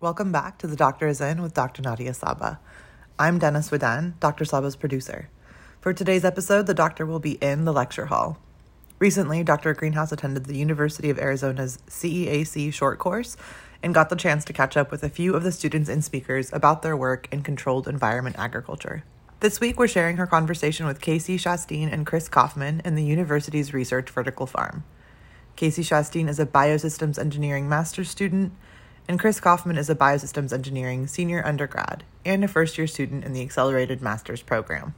Welcome back to The Doctor is In with Dr. Nadia Saba. I'm Dennis Wadan, Dr. Saba's producer. For today's episode, the doctor will be in the lecture hall. Recently, Dr. Greenhouse attended the University of Arizona's CEAC short course and got the chance to catch up with a few of the students and speakers about their work in controlled environment agriculture. This week, we're sharing her conversation with KC Shasteen and Chris Kaufmann in the university's research vertical farm. KC Shasteen is a biosystems engineering master's student and Chris Kaufmann is a biosystems engineering senior undergrad and a first year student in the accelerated master's program.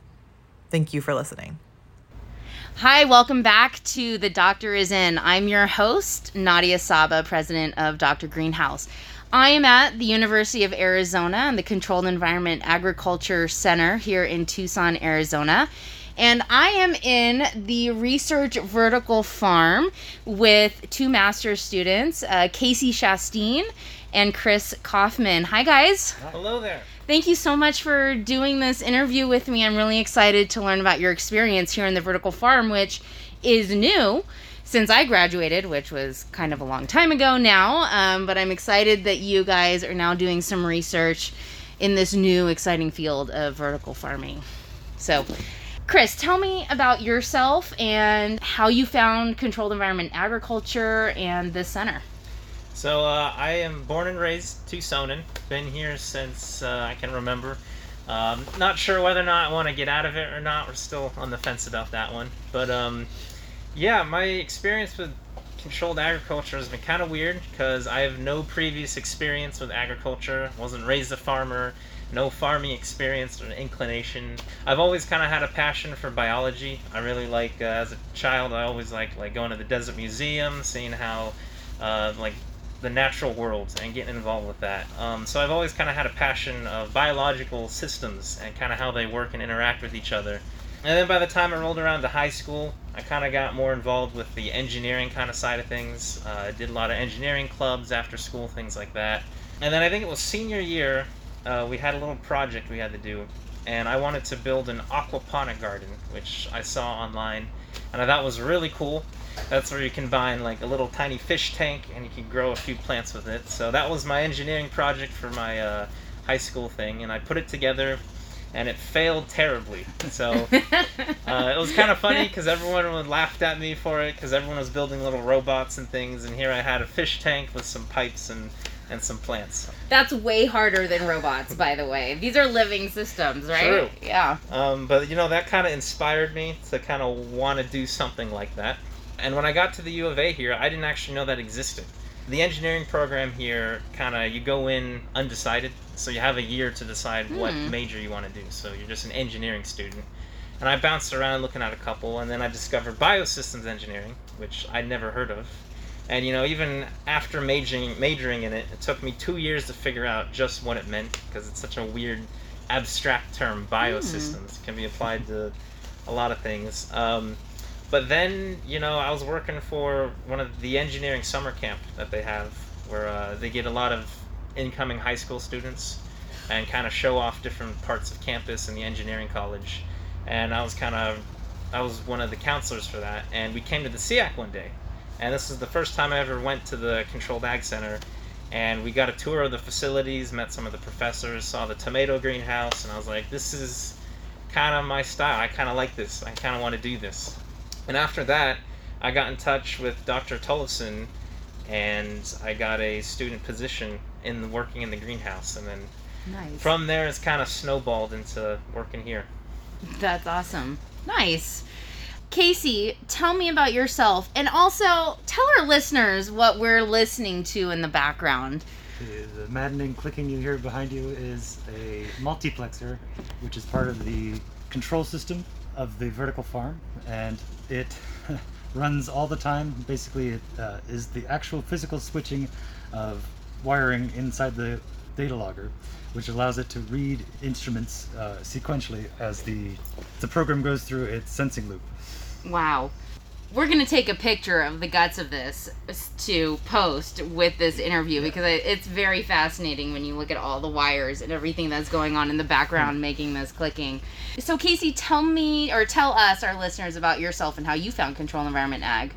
Thank you for listening. Hi, welcome back to The Doctor is In. I'm your host, Nadia Saba, president of Dr. Greenhouse. I am at the University of Arizona and the Controlled Environment Agriculture Center here in Tucson, Arizona. And I am in the research vertical farm with two master's students, uh, KC Shasteen and Chris Kaufmann. Hi, guys. Hello there. Thank you so much for doing this interview with me. I'm really excited to learn about your experience here in the vertical farm, which is new since I graduated, which was kind of a long time ago now. Um, but I'm excited that you guys are now doing some research in this new exciting field of vertical farming. So, Chris, tell me about yourself and how you found controlled environment agriculture and this center. So uh, I am born and raised Tucsonan. Been here since uh, I can remember. Um, not sure whether or not I want to get out of it or not. We're still on the fence about that one. But um, yeah, my experience with controlled agriculture has been kind of weird because I have no previous experience with agriculture. wasn't raised a farmer. No farming experience or inclination. I've always kind of had a passion for biology. I really like, uh, as a child, I always like like going to the desert museum, seeing how uh, like the natural world and getting involved with that. Um, so I've always kind of had a passion of biological systems and kind of how they work and interact with each other. And then by the time I rolled around to high school, I kind of got more involved with the engineering kind of side of things. Uh, I did a lot of engineering clubs after school, things like that. And then I think it was senior year, uh, we had a little project we had to do. And I wanted to build an aquaponic garden, which I saw online. And I thought was really cool. That's where you combine like a little tiny fish tank and you can grow a few plants with it. So that was my engineering project for my uh, high school thing, and I put it together, and it failed terribly. So uh, it was kind of funny because everyone laughed at me for it because everyone was building little robots and things, and here I had a fish tank with some pipes and and some plants. That's way harder than robots, by the way. These are living systems, right? True. Yeah. Um, but you know that kind of inspired me to kind of want to do something like that. And when I got to the U of A here, I didn't actually know that existed. The engineering program here, kind of, you go in undecided, so you have a year to decide what Hmm. major you want to do. So you're just an engineering student. And I bounced around looking at a couple, and then I discovered biosystems engineering, which I'd never heard of. And you know, even after majoring majoring in it, it took me two years to figure out just what it meant because it's such a weird, abstract term. Biosystems can be applied to a lot of things. Um, but then, you know, I was working for one of the engineering summer camp that they have, where uh, they get a lot of incoming high school students and kind of show off different parts of campus and the engineering college. And I was kind of, I was one of the counselors for that. And we came to the CEAC one day, and this is the first time I ever went to the Controlled Ag Center. And we got a tour of the facilities, met some of the professors, saw the tomato greenhouse, and I was like, this is kind of my style. I kind of like this. I kind of want to do this. And after that, I got in touch with Dr. Tollefson, and I got a student position in the, working in the greenhouse. And then Nice. from there, it's kind of snowballed into working here. That's awesome. Nice. KC, tell me about yourself and also tell our listeners what we're listening to in the background. The maddening clicking you hear behind you is a multiplexer, which is part of the control system of the vertical farm, and it runs all the time. Basically, it uh, is the actual physical switching of wiring inside the data logger, which allows it to read instruments uh, sequentially as the the program goes through its sensing loop. Wow. We're going to take a picture of the guts of this to post with this interview because it's very fascinating when you look at all the wires and everything that's going on in the background making this clicking. So, KC, tell me or tell us, our listeners, about yourself and how you found Control Environment Ag.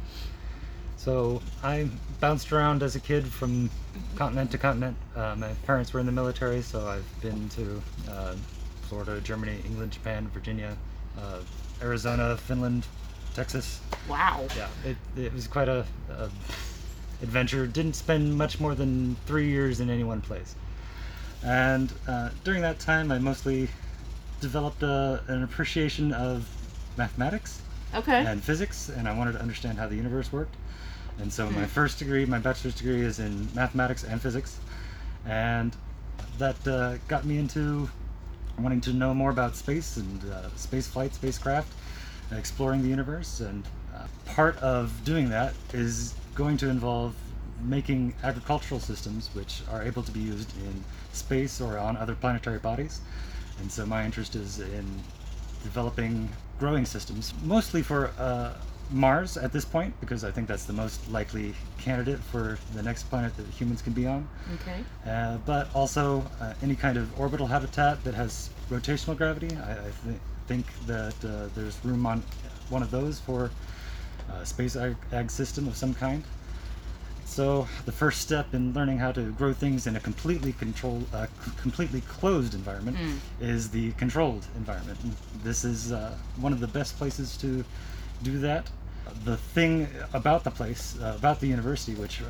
So I bounced around as a kid from continent to continent. Uh, my parents were in the military, so I've been to uh, Florida, Germany, England, Japan, Virginia, uh, Arizona, Finland, Texas. Wow. Yeah, it, it was quite a, a adventure. Didn't spend much more than three years in any one place. And uh, during that time, I mostly developed a, an appreciation of mathematics Okay. and physics, and I wanted to understand how the universe worked. And so Hmm. my first degree, my bachelor's degree, is in mathematics and physics, and that uh, got me into wanting to know more about space and uh, space flight, spacecraft, exploring the universe. And uh, part of doing that is going to involve making agricultural systems which are able to be used in space or on other planetary bodies. And so my interest is in developing growing systems, mostly for uh, Mars at this point, because I think that's the most likely candidate for the next planet that humans can be on. Okay. Uh, but also uh, any kind of orbital habitat that has rotational gravity. I, I th- think that uh, there's room on one of those for a space ag, ag system of some kind. So the first step in learning how to grow things in a completely controlled, uh, c- completely closed environment Mm. is the controlled environment. And this is uh, one of the best places to do that. The thing about the place, uh, about the university, which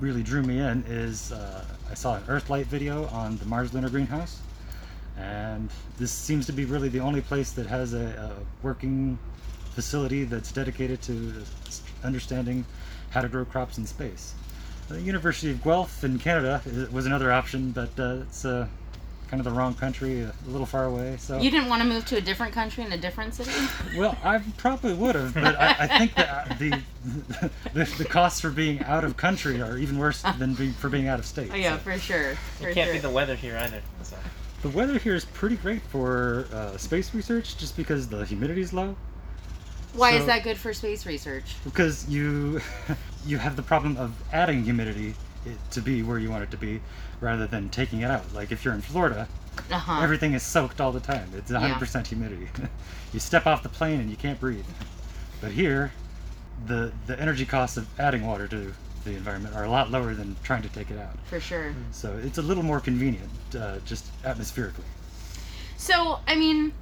really drew me in, is uh, I saw an Earthlight video on the Mars Lunar Greenhouse, and this seems to be really the only place that has a, a working facility that's dedicated to understanding how to grow crops in space. The University of Guelph in Canada was another option, but uh, it's uh, kind of the wrong country, a little far away. So You didn't want to move to a different country in a different city? well, I probably would have, but I, I think that the, the the costs for being out of country are even worse than be, for being out of state. Oh yeah, So for sure. For It can't sure. be the weather here either. So. The weather here is pretty great for uh, space research, just because the humidity is low. Why is that good for space research? Because you you have the problem of adding humidity to be where you want it to be, rather than taking it out. Like if you're in Florida, Uh huh. everything is soaked all the time. It's 100% humidity. you step off the plane and you can't breathe. But here, the the energy cost of adding water to the environment are a lot lower than trying to take it out. For sure. So it's a little more convenient, uh, just atmospherically. So, I mean,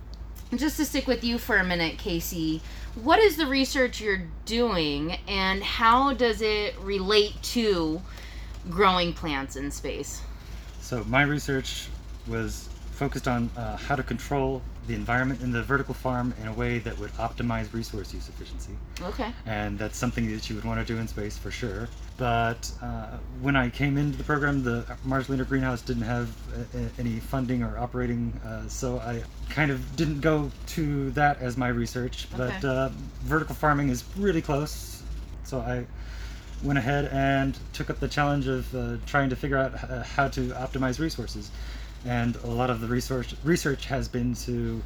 just to stick with you for a minute, KC, what is the research you're doing and how does it relate to growing plants in space? So my research was focused on uh, how to control the environment in the vertical farm in a way that would optimize resource use efficiency. Okay. and that's something that you would want to do in space for sure. But uh, when I came into the program, the Mars Lunar Greenhouse didn't have uh, any funding or operating, uh, so I kind of didn't go to that as my research. But Okay. uh, vertical farming is really close, so I went ahead and took up the challenge of uh, trying to figure out how to optimize resources. And a lot of the research research has been to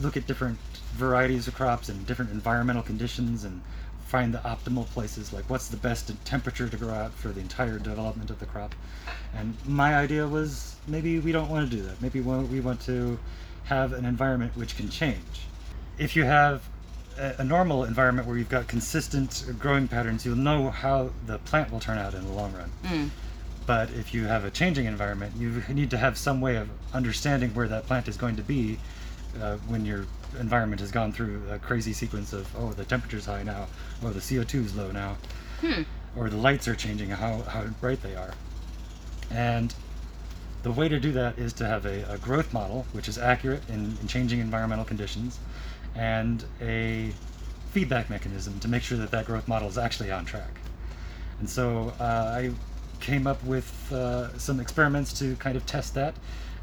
look at different varieties of crops and different environmental conditions and find the optimal places like what's the best temperature to grow out for the entire development of the crop. And my idea was maybe we don't want to do that. Maybe we want to have an environment which can change. If you have a, a normal environment where you've got consistent growing patterns you'll know how the plant will turn out in the long run. Mm. But if you have a changing environment, you need to have some way of understanding where that plant is going to be uh, when your environment has gone through a crazy sequence of, oh, the temperature's high now, or the CO2 is low now, Hmm. or the lights are changing, how, how bright they are. And the way to do that is to have a, a growth model, which is accurate in, in changing environmental conditions, and a feedback mechanism to make sure that that growth model is actually on track. And so uh, I came up with uh, some experiments to kind of test that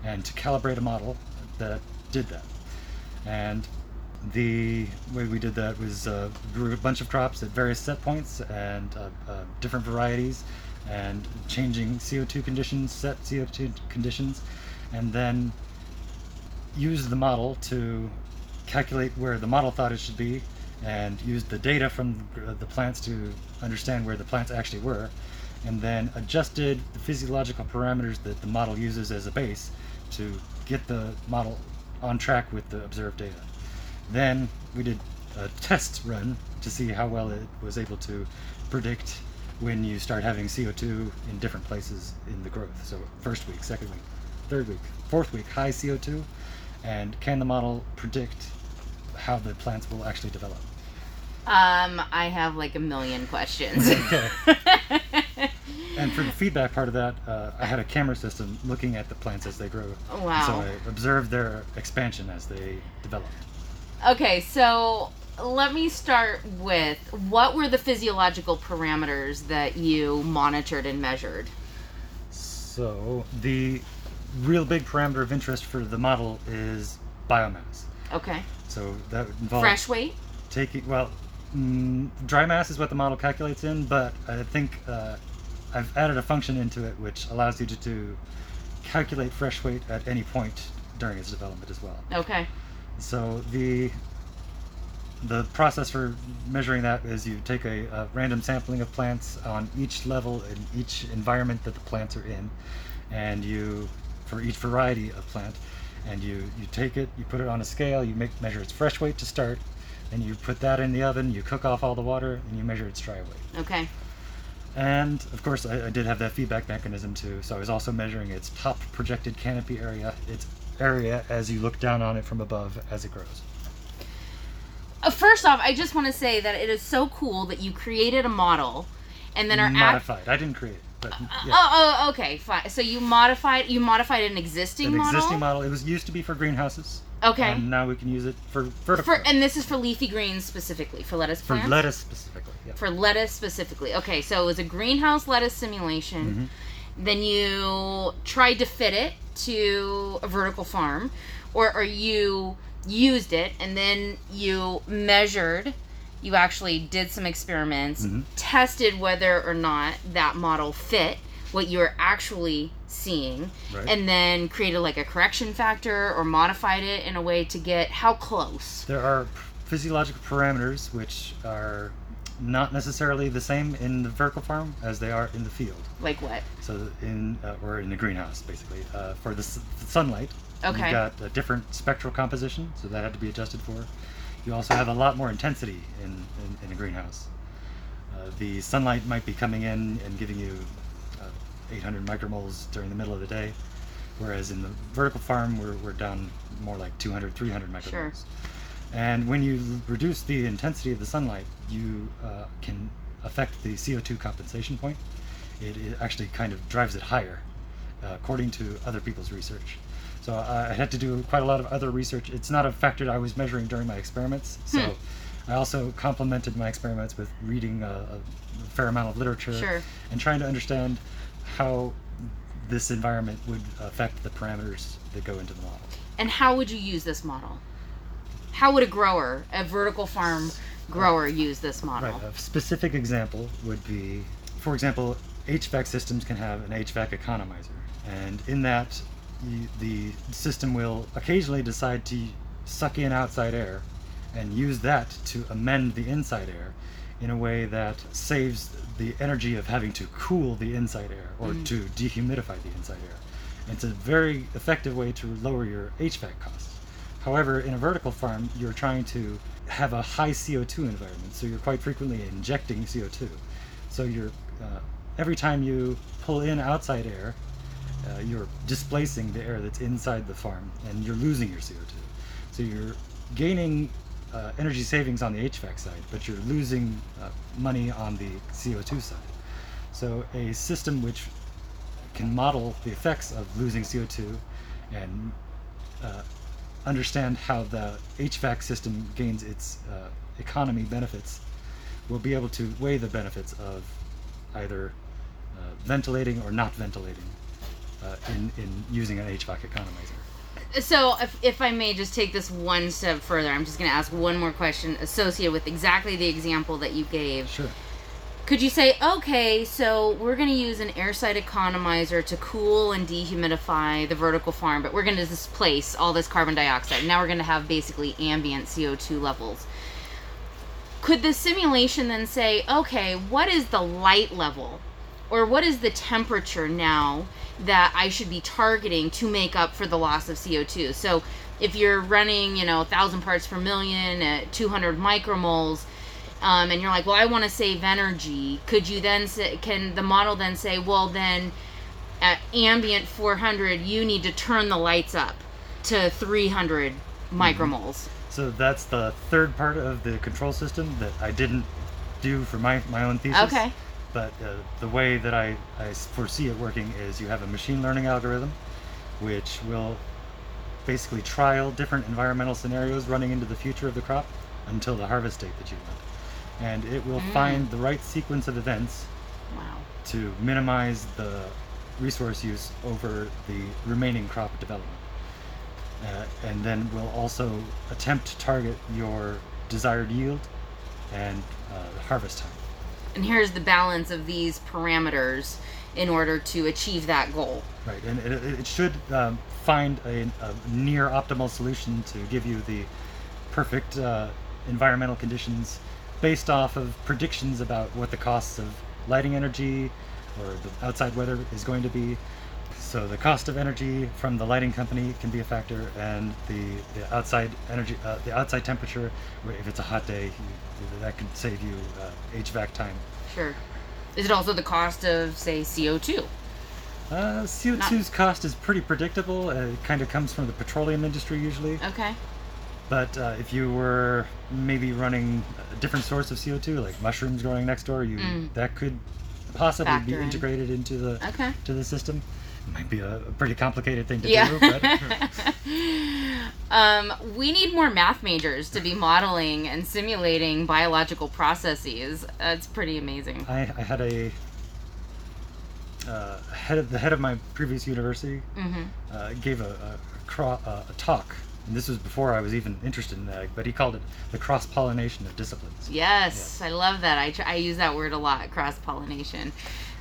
and to calibrate a model that did that. And the way we did that was uh, grew a bunch of crops at various set points and uh, uh, different varieties and changing CO2 conditions, set CO2 conditions, and then used the model to calculate where the model thought it should be and used the data from the plants to understand where the plants actually were and then adjusted the physiological parameters that the model uses as a base to get the model on track with the observed data. Then we did a test run to see how well it was able to predict when you start having CO2 in different places in the growth. So first week, second week, third week, fourth week, high CO2, and can the model predict how the plants will actually develop? Um, I have like a million questions. Okay. And for the feedback part of that, uh, I had a camera system looking at the plants as they grow. Wow. So I observed their expansion as they develop. okay, so let me start with what were the physiological parameters that you monitored and measured? So the real big parameter of interest for the model is biomass. Okay. So that would involve Fresh weight? taking well, mm, dry mass is what the model calculates in, but I think uh, I've added a function into it which allows you to, to calculate fresh weight at any point during its development as well. Okay. So the the process for measuring that is you take a, a random sampling of plants on each level in each environment that the plants are in, and you for each variety of plant, and you you take it, you put it on a scale, you make measure its fresh weight to start, and you put that in the oven, you cook off all the water, and you measure its dry weight. Okay. And of course, I, I did have that feedback mechanism too. So I was also measuring its top projected canopy area, its area as you look down on it from above as it grows. Uh, first off, I just want to say that it is so cool that you created a model and then are act- modified. I didn't create it, but yeah. Oh, oh, okay, fine. So you modified you modified an existing an model. existing model. It was used to be for greenhouses. Okay. And now we can use it for vertical. For and this is for leafy greens specifically for lettuce for lettuce specifically. Yeah. For lettuce specifically. Okay, so it was a greenhouse lettuce simulation. Mm-hmm. Then you tried to fit it to a vertical farm, or or you used it and then you measured. You actually did some experiments, Mhm. tested whether or not that model fit what you were actually seeing, Right. and then created like a correction factor or modified it in a way to get how close. There are physiological parameters which are not necessarily the same in the vertical farm as they are in the field. Like what? So in uh, or in the greenhouse, basically, uh, for the, s- the sunlight, Okay. you've got a different spectral composition, so that had to be adjusted for. You also have a lot more intensity in in, in a greenhouse. Uh, the sunlight might be coming in and giving you 800 micromoles during the middle of the day, whereas in the vertical farm we're, we're down more like 200, 300 micromoles. Sure. And when you reduce the intensity of the sunlight, you uh, can affect the CO2 compensation point. It, it actually kind of drives it higher, uh, according to other people's research. So I had to do quite a lot of other research. It's not a factor I was measuring during my experiments. So Hmm. I also complemented my experiments with reading a, a fair amount of literature Sure. and trying to understand how this environment would affect the parameters that go into the model. And how would you use this model? How would a grower, a vertical farm grower, use this model? Right. A specific example would be, for example, HVAC systems can have an HVAC economizer, and in that, you, the system will occasionally decide to suck in outside air and use that to amend the inside air in a way that saves the energy of having to cool the inside air or to dehumidify the inside air. It's a very effective way to lower your HVAC costs. However, in a vertical farm, you're trying to have a high CO2 environment, so you're quite frequently injecting CO2. So you're uh, every time you pull in outside air, uh, you're displacing the air that's inside the farm, and you're losing your CO2. So you're gaining uh, energy savings on the HVAC side, but you're losing uh, money on the CO2 side. So a system which can model the effects of losing CO2 and uh, understand how the HVAC system gains its uh, economy benefits will be able to weigh the benefits of either uh, ventilating or not ventilating uh, in, in using an HVAC economizer. So, if, if I may just take this one step further, I'm just going to ask one more question associated with exactly the example that you gave. Sure. Could you say, okay, so we're going to use an airside economizer to cool and dehumidify the vertical farm, but we're going to displace all this carbon dioxide. Now we're going to have basically ambient CO2 levels. Could the simulation then say, okay, what is the light level or what is the temperature now that I should be targeting to make up for the loss of CO2? So if you're running, you know, 1,000 parts per million at 200 micromoles, um, and you're like, well, I want to save energy, could you then say, can the model then say, well, then at ambient 400, you need to turn the lights up to 300 micromoles? So that's the third part of the control system that I didn't do for my, my own thesis. Okay. But uh, the way that I, I foresee it working is you have a machine learning algorithm which will basically trial different environmental scenarios running into the future of the crop until the harvest date that you want. And it will Mm. find the right sequence of events Wow. to minimize the resource use over the remaining crop development. Uh, and then will also attempt to target your desired yield and uh, harvest time. And here's the balance of these parameters in order to achieve that goal. Right, and it, it should um, find a, a near optimal solution to give you the perfect uh, environmental conditions based off of predictions about what the costs of lighting energy or the outside weather is going to be. So the cost of energy from the lighting company can be a factor, and the, the outside energy, uh, the outside temperature. If it's a hot day, you, that could save you uh, HVAC time. Sure. Is it also the cost of, say, CO2? Uh, CO2's cost is pretty predictable. Uh, it kind of comes from the petroleum industry usually. Okay. But uh, if you were maybe running a different source of CO2, like mushrooms growing next door, you Mm. that could possibly be Factor in. integrated into the Okay. to the system. It might be a, a pretty complicated thing to Yeah. do, but um, we need more math majors to be modeling and simulating biological processes. That's pretty amazing. I, I had a uh, head of the head of my previous university hmm uh, gave a, a, cro- uh, a talk, and this was before I was even interested in that, but he called it the cross pollination of disciplines. Yes, I love that. I, tr- I use that word a lot, cross pollination.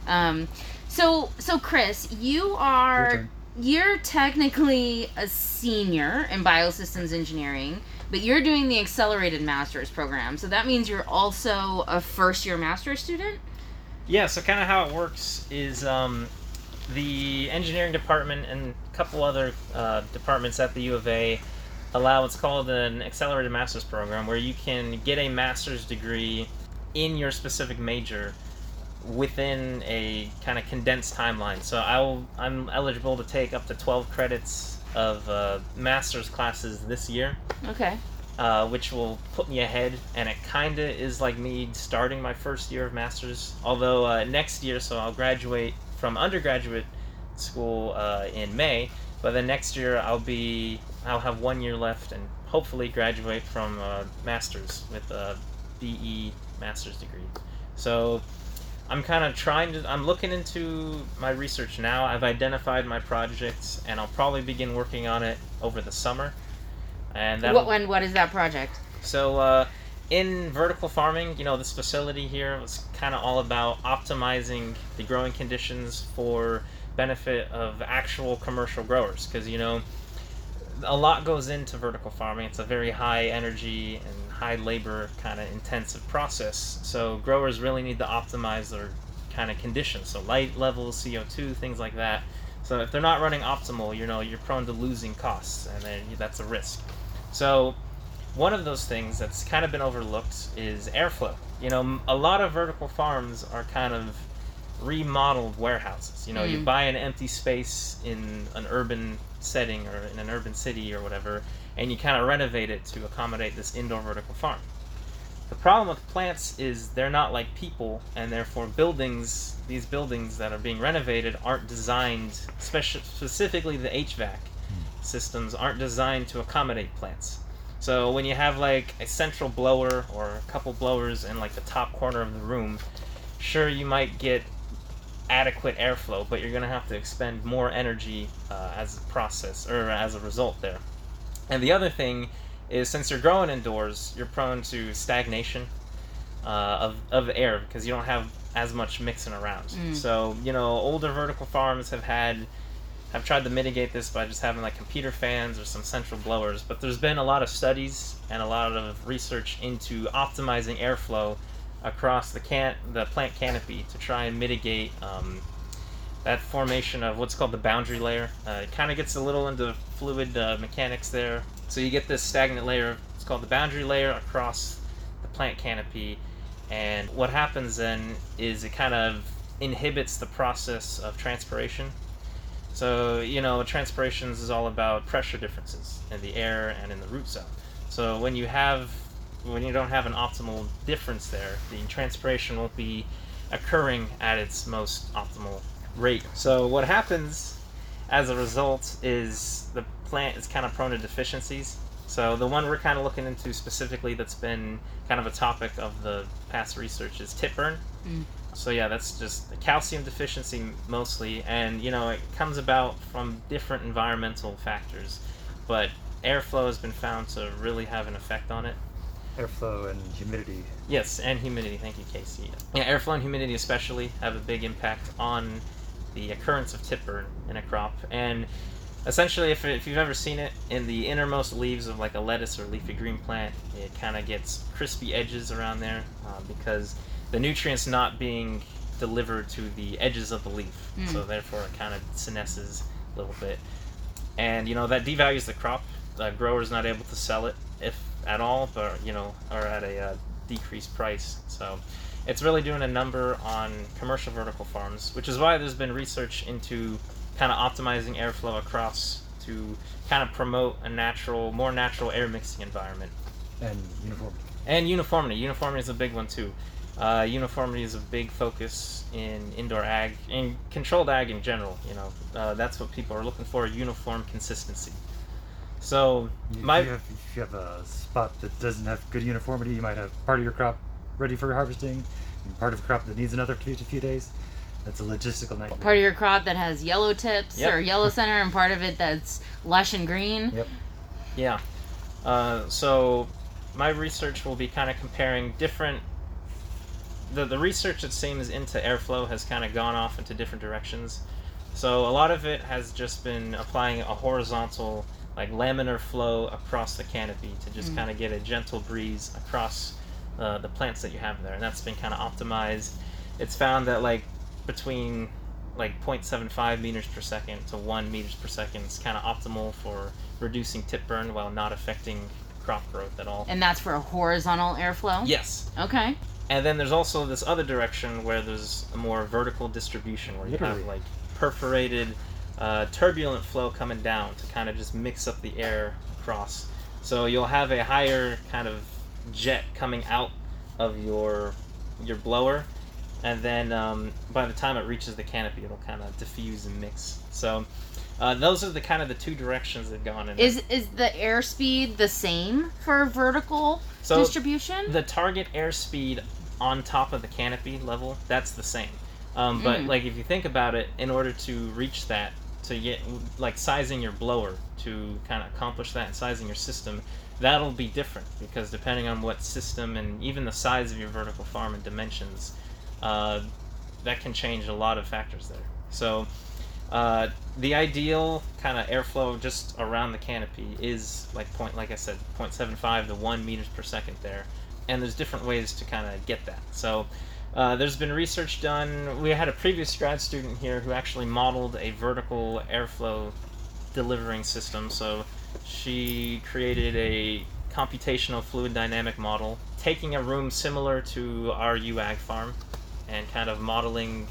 Um, so, so Chris, you are you're technically a senior in biosystems engineering, but you're doing the accelerated master's program. So that means you're also a first year master's student. Yeah, so kind of how it works is um, the engineering department and a couple other uh, departments at the U of A allow what's called an accelerated master's program where you can get a master's degree in your specific major within a kind of condensed timeline. So I'll, I'm eligible to take up to 12 credits of uh, master's classes this year Okay. uh, which will put me ahead. And it kind of is like me starting my first year of master's. Although uh, next year, so I'll graduate from undergraduate school uh, in May. But then next year I'll be I'll have one year left and hopefully graduate from uh, master's with a BE master's degree. So I'm kind of trying to I'm looking into my research now. I've identified my projects and I'll probably begin working on it over the summer. And that What when? What is that project? so, uh, in vertical farming, you know, this facility here was kind of all about optimizing the growing conditions for benefit of actual commercial growers. Because, you know, a lot goes into vertical farming. It's a very high energy and high labor kind of intensive process. So, growers really need to optimize their kind of conditions. So, light levels, CO2, things like that. So, if they're not running optimal, you know, you're prone to losing costs, and then that's a risk. So, one of those things that's kind of been overlooked is airflow. You know, a lot of vertical farms are kind of remodeled warehouses. You know, you Mm. buy an empty space in an urban setting or in an urban city or whatever, and you kind of renovate it to accommodate this indoor vertical farm. The problem with plants is they're not like people, and therefore buildings, these buildings that are being renovated, aren't designed, speci- specifically the HVAC hmm. systems, aren't designed to accommodate plants. So when you have like a central blower or a couple blowers in like the top corner of the room, sure you might get adequate airflow, but you're gonna have to expend more energy uh, as a process or as a result there. And the other thing is since you're growing indoors, you're prone to stagnation uh, of, of air because you don't have as much mixing around. Mm. So you know older vertical farms have had have tried to mitigate this by just having like computer fans or some central blowers. But there's been a lot of studies and a lot of research into optimizing airflow across the can the plant canopy to try and mitigate um, that formation of what's called the boundary layer. Uh, it kind of gets a little into fluid uh, mechanics there. So you get this stagnant layer. It's called the boundary layer across the plant canopy, and what happens then is it kind of inhibits the process of transpiration. So you know, transpirations is all about pressure differences in the air and in the root zone. So when you have when you don't have an optimal difference there, the transpiration won't be occurring at its most optimal rate. So what happens as a result is the plant is kind of prone to deficiencies. So the one we're kind of looking into specifically that's been kind of a topic of the past research is tip burn. Mm. So yeah, that's just a calcium deficiency mostly, and you know it comes about from different environmental factors, but airflow has been found to really have an effect on it. Airflow and humidity. Yes, and humidity. Thank you, KC. Yeah, airflow and humidity especially have a big impact on the occurrence of tip burn in a crop. And essentially, if, if you've ever seen it in the innermost leaves of like a lettuce or leafy green plant, it kind of gets crispy edges around there uh, because the nutrients not being delivered to the edges of the leaf. Mm. So therefore, it kind of senesces a little bit. And you know that devalues the crop. The grower's not able to sell it if at all, but you know, are at a uh, decreased price. So it's really doing a number on commercial vertical farms, which is why there's been research into kind of optimizing airflow across to kind of promote a natural, more natural air mixing environment. And uniformity. And uniformity. Uniformity is a big one too. Uh, uniformity is a big focus in indoor ag, in controlled ag in general. You know, uh, that's what people are looking for: uniform consistency. So If you have, if you have a spot that doesn't have good uniformity, you might have part of your crop ready for harvesting, and part of a crop that needs another few, few days. That's a logistical nightmare. Part of your crop that has yellow tips Yep. or yellow center, and part of it that's lush and green. Yep. Yeah. Uh, so my research will be kind of comparing different. The, the research it seems into airflow has kind of gone off into different directions. So a lot of it has just been applying a horizontal, like laminar flow across the canopy to just Mm. kind of get a gentle breeze across uh, the plants that you have there, and that's been kind of optimized. It's found that like between like 0.75 meters per second to 1 meters per second is kind of optimal for reducing tip burn while not affecting crop growth at all. And that's for a horizontal airflow? Yes. Okay. And then there's also this other direction where there's a more vertical distribution where you have like perforated uh, turbulent flow coming down to kind of just mix up the air across. So you'll have a higher kind of jet coming out of your your blower, and then um, by the time it reaches the canopy, it'll kind of diffuse and mix. So uh, those are the kind of the two directions they've gone in. Is is the airspeed the same for vertical so distribution? the target airspeed on top of the canopy level that's the same um, but Mm. like if you think about it in order to reach that to get like sizing your blower to kind of accomplish that and sizing your system that'll be different because depending on what system and even the size of your vertical farm and dimensions uh, that can change a lot of factors there. So uh, the ideal kind of airflow just around the canopy is like point like i said 0.75 to 1 meters per second there and there's different ways to kind of get that. So uh, there's been research done. We had a previous grad student here who actually modeled a vertical airflow delivering system. So she created a computational fluid dynamic model taking a room similar to our UAG farm and kind of modeling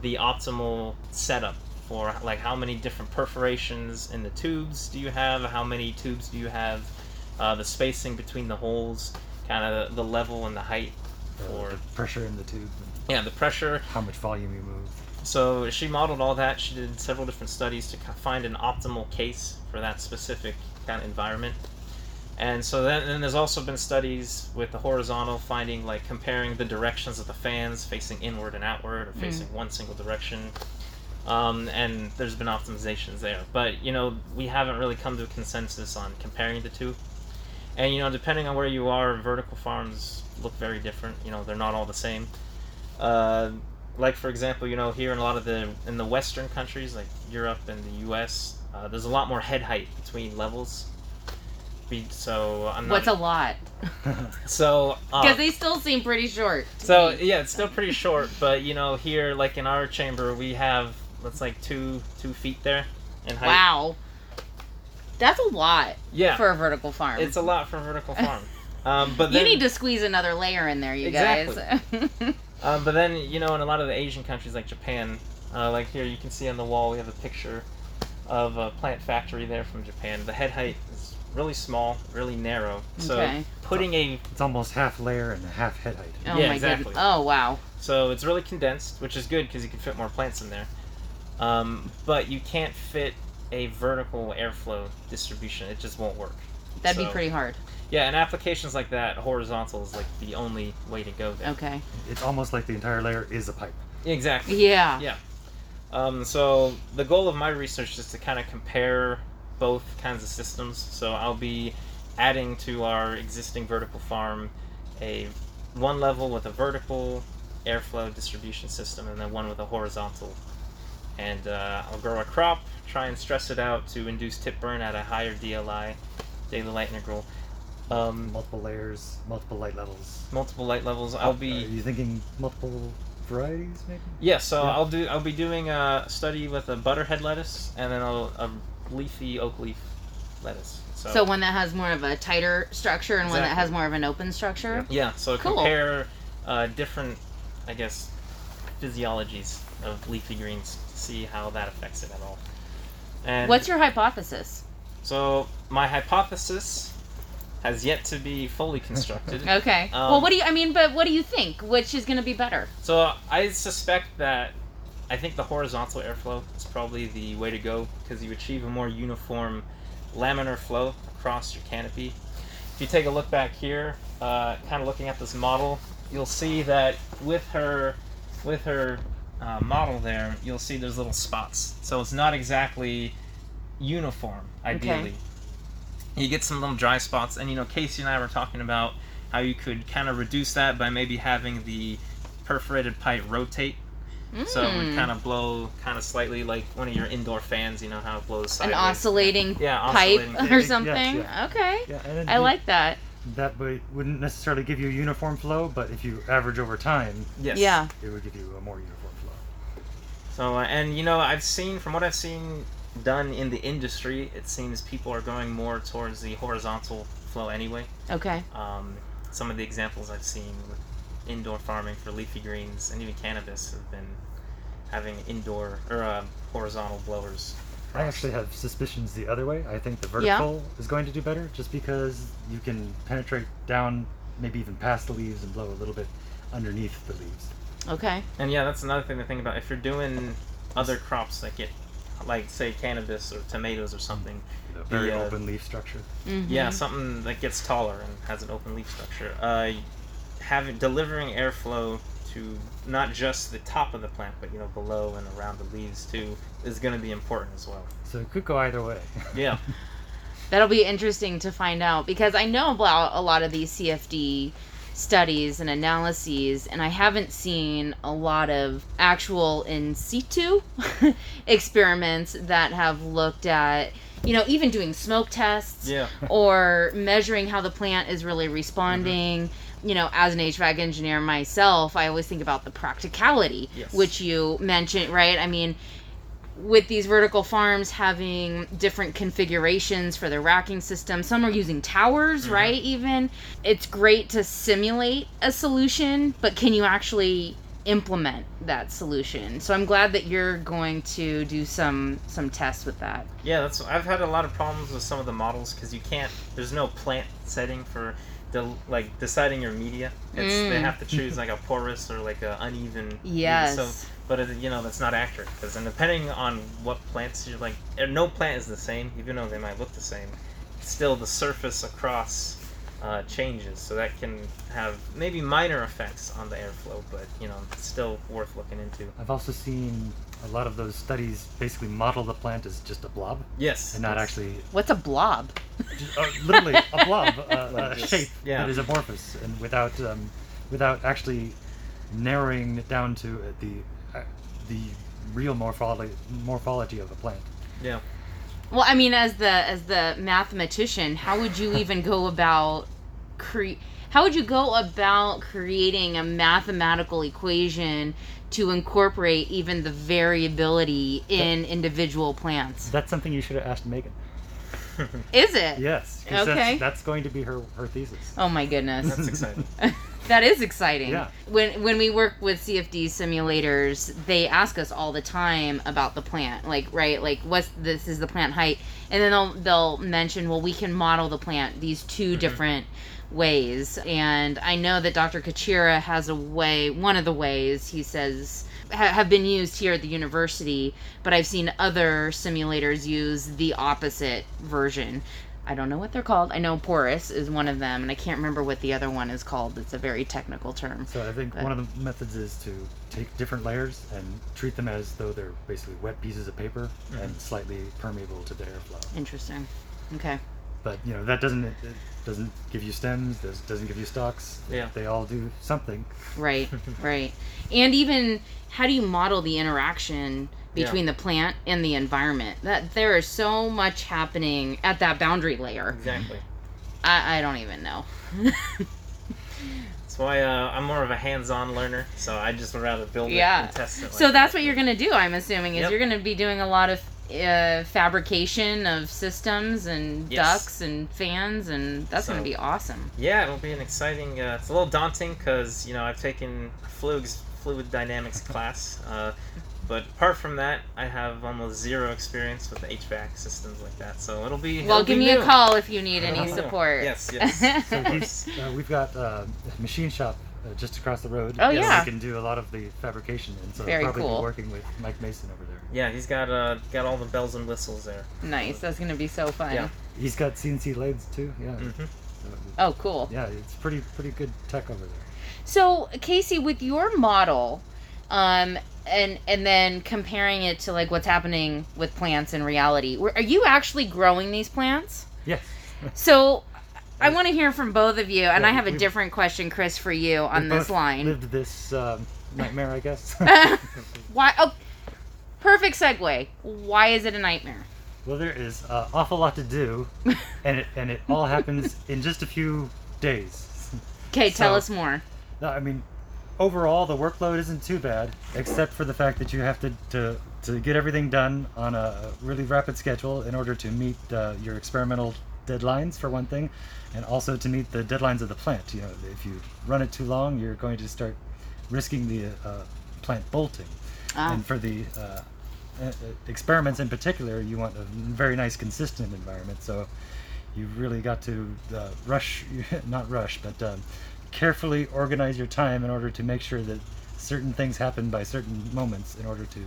the optimal setup for like how many different perforations in the tubes do you have? How many tubes do you have? Uh, the spacing between the holes kind of the level and the height For the pressure in the tube, and yeah the pressure. how much volume you move. so she modeled all that. She did several different studies to find an optimal case for that specific kind of environment. And so then, then there's also been studies with the horizontal finding like comparing the directions of the fans facing inward and outward or Mm. facing one single direction. Um, and there's been optimizations there. But you know we haven't really come to a consensus on comparing the two. And you know depending on where you are vertical farms look very different you know they're not all the same uh, like for example you know here in a lot of the in the western countries like europe and the us uh, there's a lot more head height between levels Be- so i'm not What's a lot? so uh, Because they still seem pretty short. to so me. yeah, it's still pretty short, but you know, here like in our chamber, we have that's like two two feet there in height. Wow. That's a lot Yeah, for a vertical farm. it's a lot for a vertical farm. Um, but you need to squeeze another layer in there, you Exactly. guys. Um, but then you know, in a lot of the Asian countries like Japan, uh, like here you can see on the wall we have a picture of a plant factory there from Japan. The head height is really small, really narrow. So Okay. putting a It's almost half layer and a half head height. oh Yeah, my exactly. goodness. Oh wow. So it's really condensed, which is good because you can fit more plants in there. Um, but you can't fit a vertical airflow distribution. It just won't work. That'd be pretty hard. Yeah, in applications like that, horizontal is like the only way to go there. Okay. It's almost like the entire layer is a pipe. Exactly. Yeah. Yeah. Um, so the goal of my research is to kind of compare both kinds of systems. So I'll be adding to our existing vertical farm a one level with a vertical airflow distribution system and then one with a horizontal. And uh, I'll grow a crop, try and stress it out to induce tip burn at a higher DLI, daily light integral. Um, Multiple layers, multiple light levels. multiple light levels. I'll Are be you thinking multiple varieties, maybe? Yeah, so Yeah. I'll do. I'll be doing a study with a butterhead lettuce and then a, a leafy oak leaf lettuce. So, So one that has more of a tighter structure and one that has more of an open structure. yeah, so Cool. compare uh, different, I guess, physiologies of leafy greens to see how that affects it at all. And What's your hypothesis? so my hypothesis has yet to be fully constructed. Okay. Um, well, what do you? I mean, but what do you think? Which is going to be better? So I suspect that I think the horizontal airflow is probably the way to go because you achieve a more uniform laminar flow across your canopy. If you take a look back here, uh, kind of looking at this model, you'll see that with her, with her uh, model there, you'll see there's little spots. So it's not exactly uniform, ideally. You get some little dry spots, and you know, KC and I were talking about how you could kind of reduce that by maybe having the perforated pipe rotate so it would Mm. kind of blow kind of slightly like one of your indoor fans you know how it blows Sideways. an oscillating Yeah, pipe oscillating. or Yes, something. yeah. Okay. Yeah, I you- like that. that. Would, wouldn't necessarily give you a uniform flow, but if you average over time, yes Yeah. it would give you a more uniform flow. so uh, and you know i've seen from what i've seen done in the industry it seems people are going more towards the horizontal flow anyway Okay. um, some of the examples i've seen with indoor farming for leafy greens and even cannabis have been having indoor or uh, horizontal blowers I actually have suspicions the other way. I think the vertical is going to do better just because you can penetrate down, maybe even past the leaves and blow a little bit underneath the leaves. Okay. And yeah, that's another thing to think about. If you're doing other crops that get, like say cannabis or tomatoes or something, The very uh, open leaf structure. Mhm. yeah, something that gets taller and has an open leaf structure, uh, having delivering airflow to not just the top of the plant, but you know below and around the leaves too, is going to be important as well. So it could go either way. Yeah, That'll be interesting to find out because I know about a lot of these CFD studies and analyses, and I haven't seen a lot of actual in situ experiments that have looked at, you know, even doing smoke tests yeah, or measuring how the plant is really responding. Mm-hmm. You know, as an HVAC engineer myself, I always think about the practicality, Yes. which you mentioned, right? I mean, with these vertical farms having different configurations for their racking system, some are using towers, right? Even it's great to simulate a solution, but can you actually implement that solution? So I'm glad that you're going to do some some tests with that. yeah. That's I've had a lot of problems with some of the models because you can't. There's no plant setting for. The, like deciding your media, it's they Mm. have to choose like a porous or like a uneven. media. Yes. So but it, you know that's not accurate because and depending on what plants you're like uh, no plant is the same even though they might look the same still the surface across uh, changes so that can have maybe minor effects on the airflow but you know it's still worth looking into I've also seen a lot of those studies basically model the plant as just a blob yes and not yes. actually What's a blob? just, uh, literally a blob, uh, Like a this. shape Yeah. that is amorphous, and without um, without actually narrowing it down to uh, the the real morphology morphology of a plant. yeah Well, I mean, as the as the mathematician, how would you even go about create? How would you go about creating a mathematical equation to incorporate even the variability in individual plants? That's something you should have asked Megan. Is it? Yes. Okay. That's, that's going to be her her thesis. Oh my goodness. That's exciting. that is exciting. Yeah. When when we work with CFD simulators, they ask us all the time about the plant. Like, right, like what's this is the plant height, and then they'll they'll mention, well, we can model the plant these 2 mm-hmm. different ways. And I know that Dr. Kacira has a way. One of the ways he says ha- have been used here at the university, but I've seen other simulators use the opposite version. I don't know what they're called. I know porous is one of them, and I can't remember what the other one is called. It's a very technical term. So I think But- one of the methods is to take different layers and treat them as though they're basically wet pieces of paper mm-hmm. and slightly permeable to the airflow. Interesting. Okay. But you know that doesn't it doesn't give you stems, does, doesn't give you stalks. Yeah. They all do something. Right. right. And even how do you model the interaction Yeah. between the plant and the environment? That there is so much happening at that boundary layer. Exactly. I, I don't even know. That's why uh, I'm more of a hands-on learner. So I just would rather build Yeah. it and test it. so that's that. what you're gonna do. I'm assuming is Yep. you're gonna be doing a lot of uh, fabrication of systems and Yes. ducts and fans, and that's gonna be awesome. Yeah, it'll be an exciting. Uh, it's a little daunting because you know I've taken fluids fluid dynamics class, uh, but apart from that, I have almost zero experience with HVAC systems like that. So it'll be. Well, it'll give be me a call if you need any be support. Yes, yes. So uh, we've got uh, a machine shop uh, just across the road. Oh, yeah. We can do a lot of the fabrication, and so Very probably cool. be working with Mike Mason over there. Yeah, he's got uh got all the bells and whistles there. Nice. That's gonna be so fun. Yeah. He's got CNC lathes too. Yeah. hmm So, Oh, cool. yeah, it's pretty pretty good tech over there. So, KC, with your model, um, and and then comparing it to like what's happening with plants in reality, are you actually growing these plants? Yes. So, I want to hear from both of you, and Yeah, I have a different question, Chris, for you on this line. Lived this um, nightmare, I guess. Why? Oh, perfect segue. Why is it a nightmare? well, there is an awful lot to do, and it and it all happens in just a few days. Okay, tell us more. No, I mean, overall the workload isn't too bad, except for the fact that you have to to, to get everything done on a really rapid schedule in order to meet uh, your experimental deadlines for one thing, and also to meet the deadlines of the plant. You know, if you run it too long, you're going to start risking the uh, plant bolting. Ah. And for the uh, experiments in particular, you want a very nice, consistent environment. So you've really got to uh, rush, not rush, but um, carefully organize your time in order to make sure that certain things happen by certain moments in order to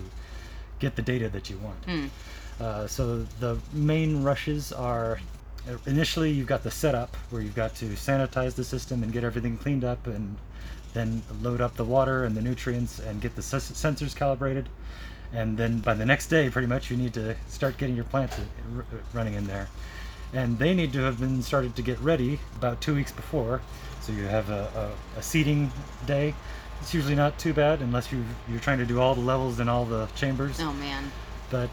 get the data that you want. Hmm. Uh, so the main rushes are initially you've got the setup where you've got to sanitize the system and get everything cleaned up and then load up the water and the nutrients and get the sensors calibrated and then by the next day pretty much you need to start getting your plants r- running in there and they need to have been started to get ready about two weeks before so you have a, a, a seeding day it's usually not too bad unless you you're trying to do all the levels in all the chambers Oh man. but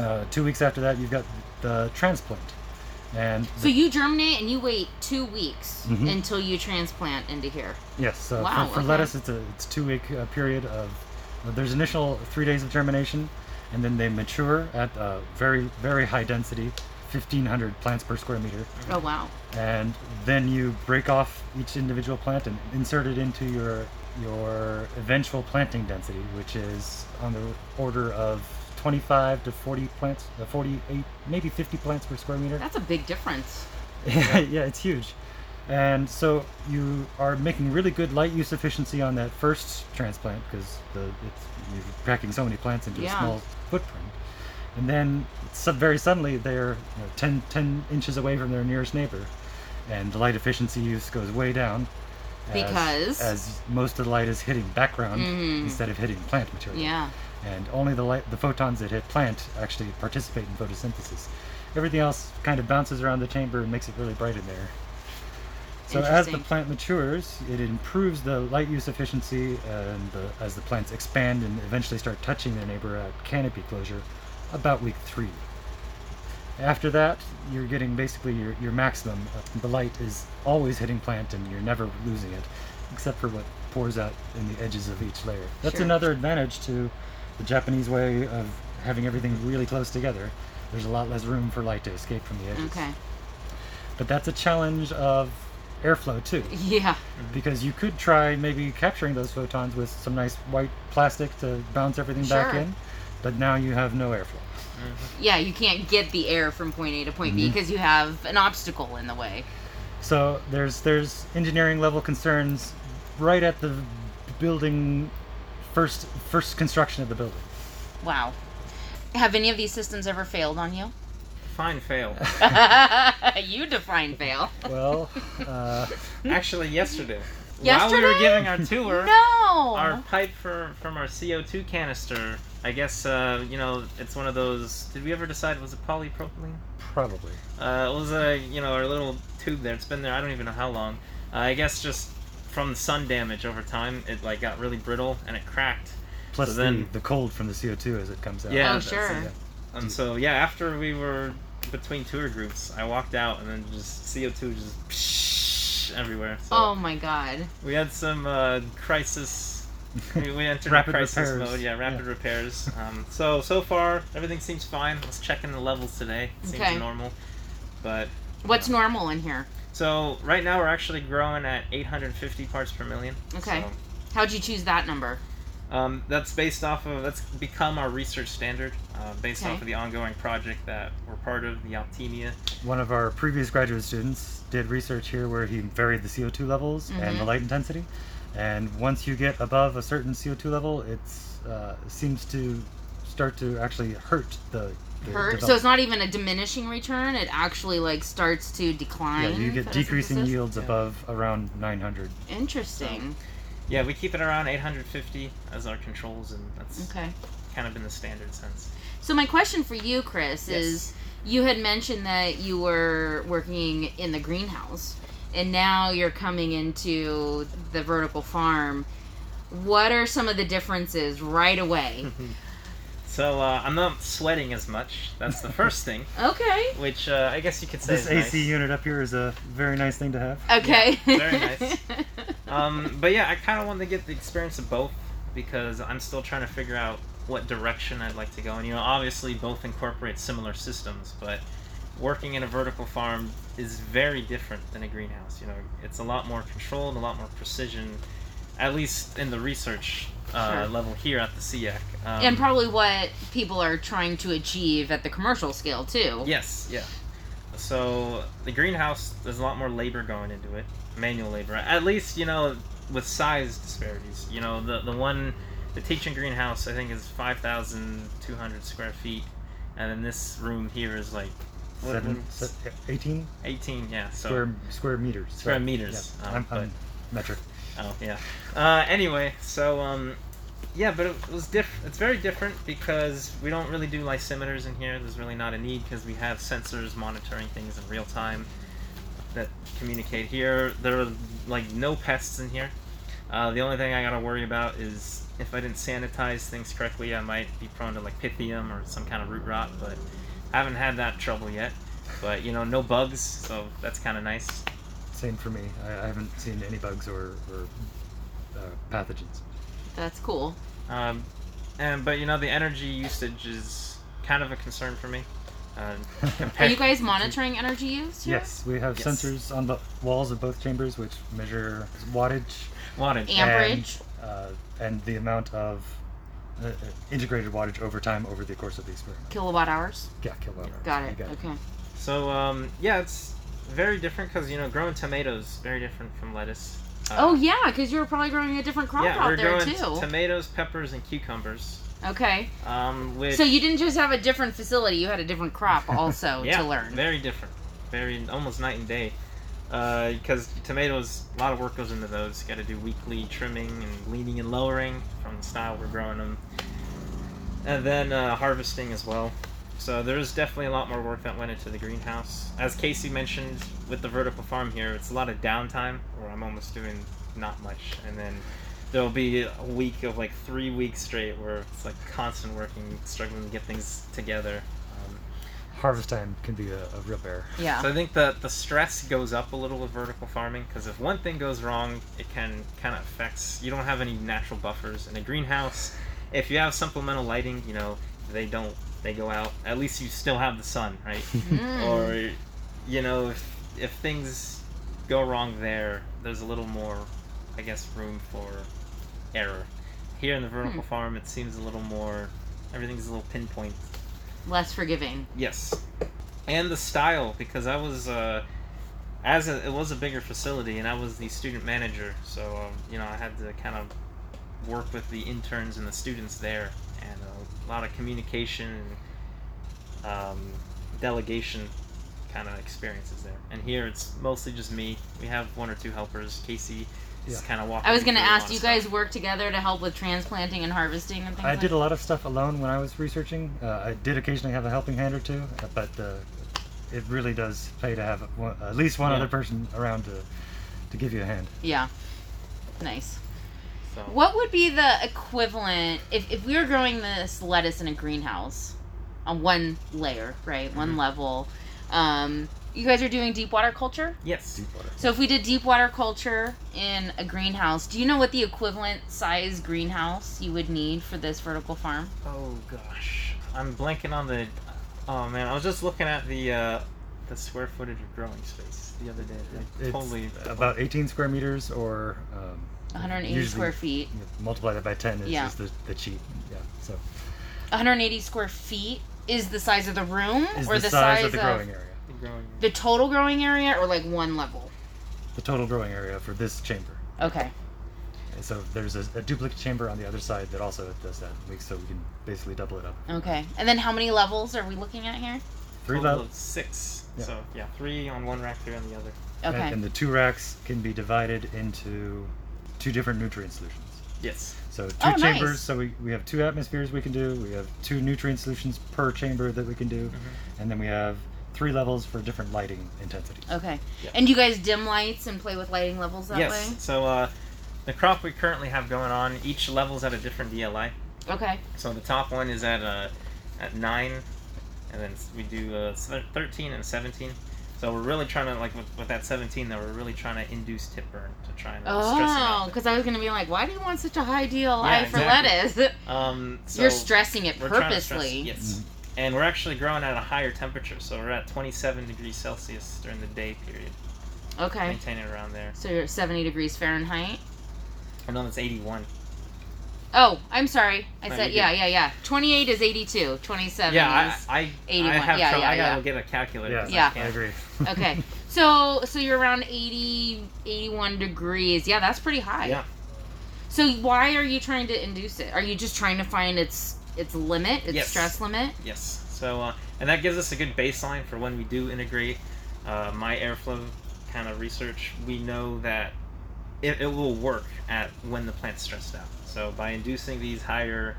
uh, two weeks after that, you've got the transplant, and So you germinate and you wait two weeks Mhm. until you transplant into here. yes, so Wow, for, for okay. lettuce, it's a it's two week uh, period of uh, there's initial three days of germination, and then they mature at uh, very very high density, 1,500 plants per square meter, Oh wow. and then you break off each individual plant and insert it into your your eventual planting density, which is on the order of 25 to 40 plants, uh, 48, maybe 50 plants per square meter. That's a big difference. yeah, it's huge. And so you are making really good light use efficiency on that first transplant because the it's, you're packing so many plants into Yeah. a small footprint. And then so very suddenly they're you know, 10, 10 inches away from their nearest neighbor, and the light efficiency use goes way down. as- Because? as most of the light is hitting background Mhm. instead of hitting plant material Yeah. and only the light, the photons that hit plant actually participate in photosynthesis. Everything else kind of bounces around the chamber and makes it really bright in there. So as the plant matures, it improves the light use efficiency, and the, as the plants expand and eventually start touching their neighbor at canopy closure, about week three. After that, you're getting basically your, your maximum. Uh, The light is always hitting plant, and you're never losing it, except for what pours out in the edges of each layer. That's Sure. another advantage to the Japanese way of having everything really close together. there's a lot less room for light to escape from the edges. Okay. But that's a challenge of airflow too, Yeah. because you could try maybe capturing those photons with some nice white plastic to bounce everything back in, but now you have no airflow. Yeah, you can't get the air from point A to point B because you have an obstacle in the way. So there's there's engineering level concerns right at the building first first construction of the building. Wow. Have any of these systems ever failed on you? Fine fail. you define fail. Well, uh, Actually, yesterday, while we were giving our tour, No. our pipe for from our CO2 canister. I guess uh, you know it's one of those. Did we ever decide was it polypropylene? probably. Uh, it was a you know our little tube there. It's been there. I don't even know how long. Uh, I guess just from the sun damage over time, it like got really brittle and it cracked. Plus So then- the, the cold from the CO2 as it comes out. Yeah. oh, that's sure. it. And so yeah, after we were between tour groups, I walked out and then just CO2 just everywhere. So Oh my god. we had some uh, crisis. We, we entered Rapid a crisis repairs. mode. Yeah, rapid Yeah. repairs. Um, so so far everything seems fine. I was checking the levels today. It seems Okay. normal. But What's normal in here? so right now we're actually growing at 850 parts per million. Okay. So, How'd you choose that number? um, that's based off of that's become our research standard, uh, based Okay. off of the ongoing project that we're part of, the OptimIA. One of our previous graduate students did research here where he varied the CO2 levels and the Mhm. light intensity. And once you get above a certain CO2 level, it uh, seems to start to actually hurt the. the Hurt. So it's not even a diminishing return. It actually like starts to decline. yeah, decline. you get decreasing yields Yeah. above around 900. Interesting. Yeah, we keep it around 850 as our controls, and that's Okay. kind of been the standard since. So my question for you, Chris, Yes. is you had mentioned that you were working in the greenhouse and now you're coming into the vertical farm. What are some of the differences right away? So uh, I'm not sweating as much. That's the first thing, okay. which uh, I guess you could say This is AC nice. unit up here is a very nice thing to have. Okay. Yeah, very nice. Um, but yeah, I kind of wanted to get the experience of both because I'm still trying to figure out what direction I'd like to go. And you know, obviously both incorporate similar systems, but working in a vertical farm is very different than a greenhouse. You know, it's a lot more controlled, a lot more precision, at least in the research uh, Sure. level here at the CEAC. Um, and probably what people are trying to achieve at the commercial scale too. Yes, yeah. So the greenhouse, there's a lot more labor going into it, manual labor. At least you know with size disparities. You know the the one, the teaching greenhouse I think is five thousand two hundred square feet, and then this room here is like what- Seven, se- 18 eighteen. Yeah, so square square meters. Square Right. meters, Yeah. um, I'm, but- I'm metric. Oh yeah. Uh, anyway, so um, yeah, but it was diff. It's very different because we don't really do lysimeters in here. There's really not a need because we have sensors monitoring things in real time that communicate here. There are like no pests in here. Uh, the only thing I gotta worry about is if I didn't sanitize things correctly, I might be prone to like pythium or some kind of root rot. But I haven't had that trouble yet. But you know, no bugs, so that's kind of nice. Same for me. I, I haven't seen any bugs or, or uh, pathogens. That's cool. Um, and but you know the energy usage is kind of a concern for me. Uh, Are you guys monitoring energy use here? Yes, we have Yes. sensors on the walls of both chambers which measure wattage wattage. Amperage. and, uh, and the amount of uh, uh, integrated wattage over time over the course of the experiment. Kilowatt hours. Yeah, kilowatt hours. Got You it. Okay. So um, yeah, it's very different because you know growing tomatoes very different from lettuce. Uh, Oh yeah, because you were probably growing a different crop yeah, out we're there growing too. t- tomatoes, peppers, and cucumbers. okay. Um, which So you didn't just have a different facility; you had a different crop also yeah, to learn. very different, very almost night and day. Because tomatoes, a lot of work goes into those. Got to do weekly trimming and leaning and lowering from the style we're growing them, and then uh, harvesting as well. So there's definitely a lot more work that went into the greenhouse. As KC mentioned, with the vertical farm here, it's a lot of downtime where I'm almost doing not much, and then there'll be a week of like three weeks straight where it's like constant working, struggling to get things together. Harvest time can be a, a real bear. Yeah. so I think the the stress goes up a little with vertical farming because if one thing goes wrong, it can kind of affects. You don't have any natural buffers in a greenhouse. If you have supplemental lighting, you know they don't they go out. At least you still have the sun, right? Mm. or you know if if things go wrong there there's a little more i guess room for error here in the vertical Hmm. farm it seems a little more everything's a little pinpoint Less forgiving. yes. And the style because i was uh as a, it was a bigger facility and i was the student manager so um, you know i had to kind of work with the interns and the students there and a lot of communication and um, delegation kind of experiences there. And here it's mostly just me. We have one or two helpers KC is Yeah. kind of walking I was gonna through a lot ask, do you stuff. guys work together to help with transplanting and harvesting and things I like did a lot of stuff alone when I was researching. Uh, I did occasionally have a helping hand or two, uh, but uh, it really does pay to have one, at least one Yeah. other person around to to give you a hand. Yeah. Nice. so, What would be the equivalent if, if we were growing this lettuce in a greenhouse on one layer, right? One Mhm. level. Um, you guys are doing deep water culture? yes Deep water. So if we did deep water culture in a greenhouse, do you know what the equivalent size greenhouse you would need for this vertical farm? oh gosh i'm blanking on the oh man i was just looking at the uh the square footage of growing space the other day like, It's totally about 18 square meters, or um, 180 usually square feet. you multiply that by 10 is, Yeah. is the, the cheat. Yeah. So 180 square feet is the size of the room is or the, size, of the growing area. The growing the total growing area or like one level? The total growing area for this chamber. Okay. And so there's a, a duplicate chamber on the other side that also does that. We- So we can basically double it up. Okay. And then how many levels are we looking at here? Three levels. six Yeah. so yeah three on one rack three on the other Okay. And, and the two racks can be divided into two different nutrient solutions. yes So two Oh, nice. chambers. So we, we have two atmospheres we can do. We have two nutrient solutions per chamber that we can do, Mm-hmm. and then we have three levels for different lighting intensities. okay. Yeah. And you guys dim lights and play with lighting levels that yes way? so uh the crop we currently have going on each level's at a different dli Okay. so the top one is at uh at nine and then we do uh, 13 and 17 so we're really trying to like with, with that 17 though we're really trying to induce tip burn to try and uh, stress Oh, out because I was gonna be like, why do you want such a high DLI Yeah, for exactly. lettuce? um so You're stressing it we're trying to stress- purposely. yes and we're actually growing at a higher temperature so we're at 27 degrees celsius during the day period Okay. Maintain it around there So you're at 70 degrees Fahrenheit. I know that's 81 Oh, I'm sorry. I No, said yeah, yeah, yeah. 28 is 82. 27 yeah is I, I, 81. I have Yeah, trouble yeah, I gotta yeah. get a calculator Yeah, 'cause Yeah. I I agree. okay. So so you're around 80 81 degrees. Yeah, that's pretty high. Yeah. So why are you trying to induce it? Are you just trying to find its its limit, its Yes. stress limit? Yes. So, uh, and that gives us a good baseline for when we do integrate uh, my airflow kind of research. We know that it, it will work at when the plant's stressed out. So by inducing these higher,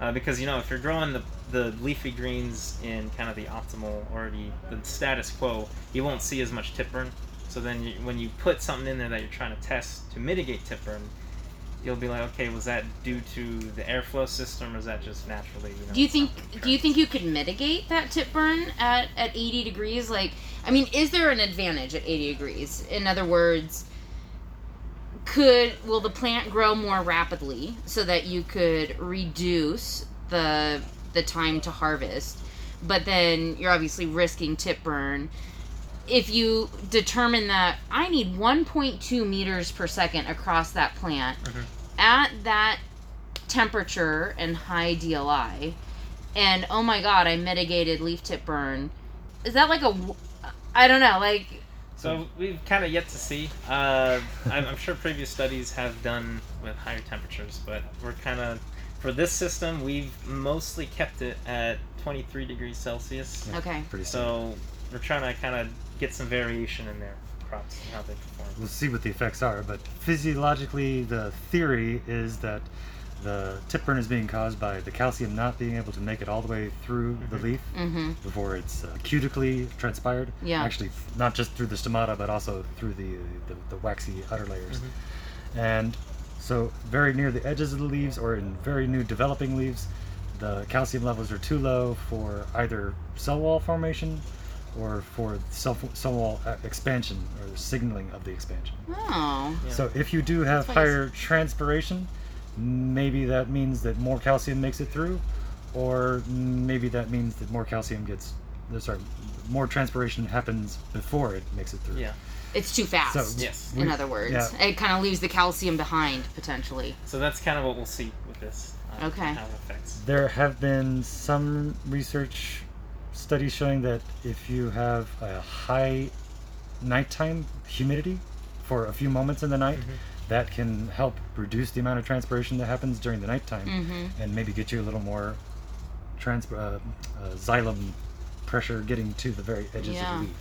uh, because you know if you're growing the the leafy greens in kind of the optimal or the, the status quo, you won't see as much tip burn. So then you, when you put something in there that you're trying to test to mitigate tip burn, you'll be like, okay, was that due to the airflow system or is that just naturally? You know, Do you think do you think you could mitigate that tip burn at at 80 degrees? Like, I mean, is there an advantage at 80 degrees? In other words, could will the plant grow more rapidly so that you could reduce the the time to harvest? But then you're obviously risking tip burn. If you determine that I need 1.2 meters per second across that plant Mhm. at that temperature and high DLI, and oh my god, I mitigated leaf tip burn. Is that like a. I don't know, like So we've kind of yet to see. Uh, I'm, I'm sure previous studies have done with higher temperatures, but we're kind of for this system we've mostly kept it at 23 degrees Celsius. Yeah. okay, Pretty simple. So we're trying to kind of get some variation in their crops and how they perform. We'll see what the effects are, but physiologically, the theory is that the tip burn is being caused by the calcium not being able to make it all the way through the Mhm. leaf mm-hmm, before it's uh, cutically transpired. Yeah. Actually, not just through the stomata, but also through the the, the waxy outer layers. And so, very near the edges of the leaves, or in very new developing leaves, the calcium levels are too low for either cell wall formation or for cell, cell uh, expansion or signaling of the expansion. oh, Yeah. So if you do have higher transpiration, maybe that means that more calcium makes it through, or maybe that means that more calcium gets, uh, sorry, more transpiration happens before it makes it through. Yeah. It's too fast. So Yes. in we- other words, yeah. it kind of leaves the calcium behind potentially. So that's kind of what we'll see with this. uh, Okay. How it affects. There have been some research studies showing that if you have a high nighttime humidity for a few moments in the night, that can help reduce the amount of transpiration that happens during the nighttime Mm-hmm. and maybe get you a little more trans- uh, uh, xylem pressure getting to the very edges Yeah. of the leaf.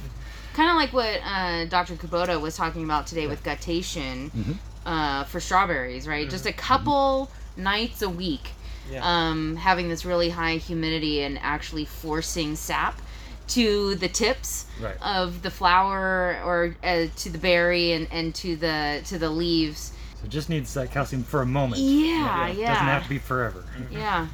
Kind of like what uh, Dr. Kubota was talking about today with guttation Mhm. uh, for strawberries, right? Just a couple nights a week, Yeah. um, having this really high humidity and actually forcing sap to the tips Right. of the flower or uh, to the berry and, and to the to the leaves. So it just needs that calcium for a moment. Yeah, It yeah. doesn't have to be forever. Yeah.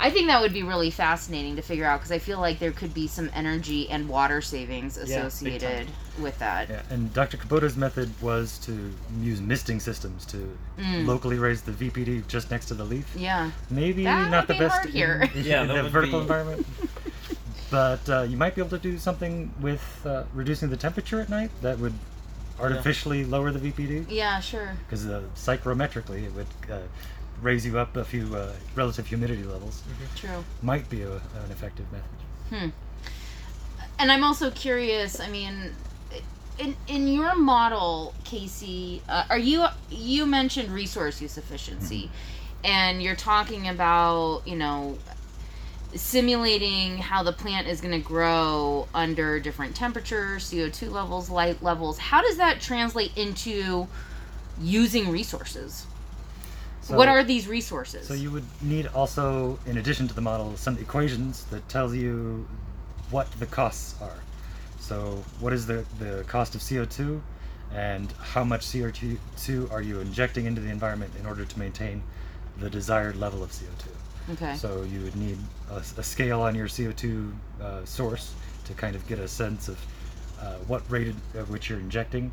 I think that would be really fascinating to figure out because I feel like there could be some energy and water savings big associated with that. Yeah, and Dr. Kubota's method was to use misting systems to Mm. locally raise the VPD just next to the leaf. Yeah. Maybe That not would the be best hard here. in, Yeah, in that the vertical be- environment. But uh, you might be able to do something with uh, reducing the temperature at night that would artificially lower the VPD Yeah, sure. because uh, psychrometrically it would uh, raise you up a few uh, relative humidity levels. True. Might be a, an effective method. And I'm also curious. I mean, in in your model, KC, uh, are you you mentioned resource use efficiency, and you're talking about you know simulating how the plant is going to grow under different temperatures, CO2 levels, light levels. How does that translate into using resources? What are these resources? So you would need also, in addition to the model, some equations that tells you what the costs are. So what is the, the cost of CO2 and how much CO2 are you injecting into the environment in order to maintain the desired level of CO2. okay. So you would need a, a scale on your CO2 uh, source to kind of get a sense of uh, what rate at which you're injecting.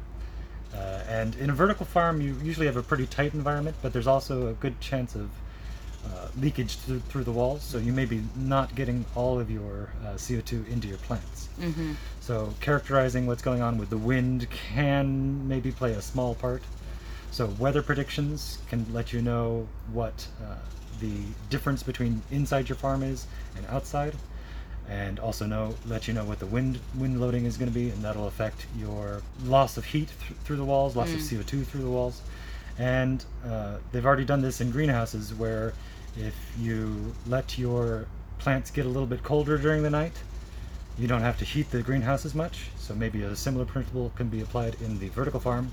Uh, and in a vertical farm, you usually have a pretty tight environment, but there's also a good chance of uh, leakage through, through the walls. So you may be not getting all of your uh, CO2 into your plants. mm-hmm. So characterizing what's going on with the wind can maybe play a small part. So weather predictions can let you know what uh, the difference between inside your farm is and outside, and also know let you know what the wind wind loading is going to be, and that'll affect your loss of heat th- through the walls, loss of CO2 through the walls. And uh, they've already done this in greenhouses where if you let your plants get a little bit colder during the night, you don't have to heat the greenhouse as much. So maybe a similar principle can be applied in the vertical farm.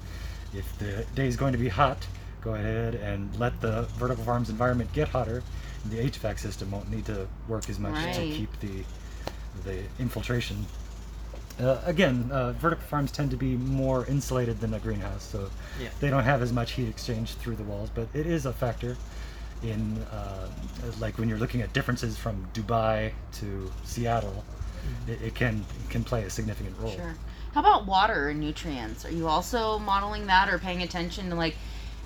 If the day is going to be hot, go ahead and let the vertical farm's environment get hotter. The HVAC system won't need to work as much to keep the the infiltration. Uh, again, uh, vertical farms tend to be more insulated than a greenhouse, so Yeah. they don't have as much heat exchange through the walls. But it is a factor in uh, like when you're looking at differences from Dubai to Seattle, it, it can it can play a significant role. Sure. How about water and nutrients? Are you also modeling that or paying attention to like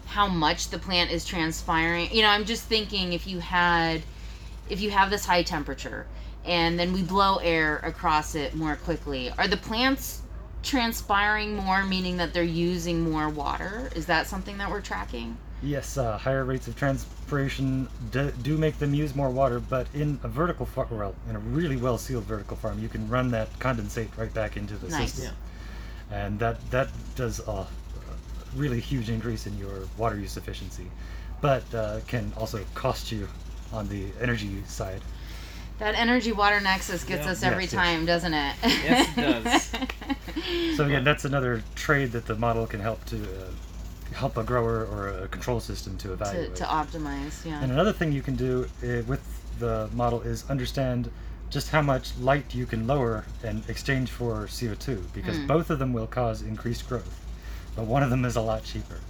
how much the plant is transpiring? You know, I'm just thinking if you had if you have this high temperature and then we blow air across it more quickly, are the plants transpiring more meaning that they're using more water? Is that something that we're tracking? Yes, uh, higher rates of transpiration do, do make them use more water, but in a vertical farm, well, in a really well sealed vertical farm, you can run that condensate right back into the Nice. system, and that that does a, a really huge increase in your water use efficiency, but uh, can also cost you on the energy side. That energy water nexus gets Yeah. us every Yes, yes. time, doesn't it? Yes, it does. So again, that's another trade that the model can help to uh, help a grower or a control system to to, evaluate. to optimize, yeah. And another thing you can do uh, with the model is understand just how much light you can lower in exchange for CO2, because Mm. both of them will cause increased growth, but one of them is a lot cheaper.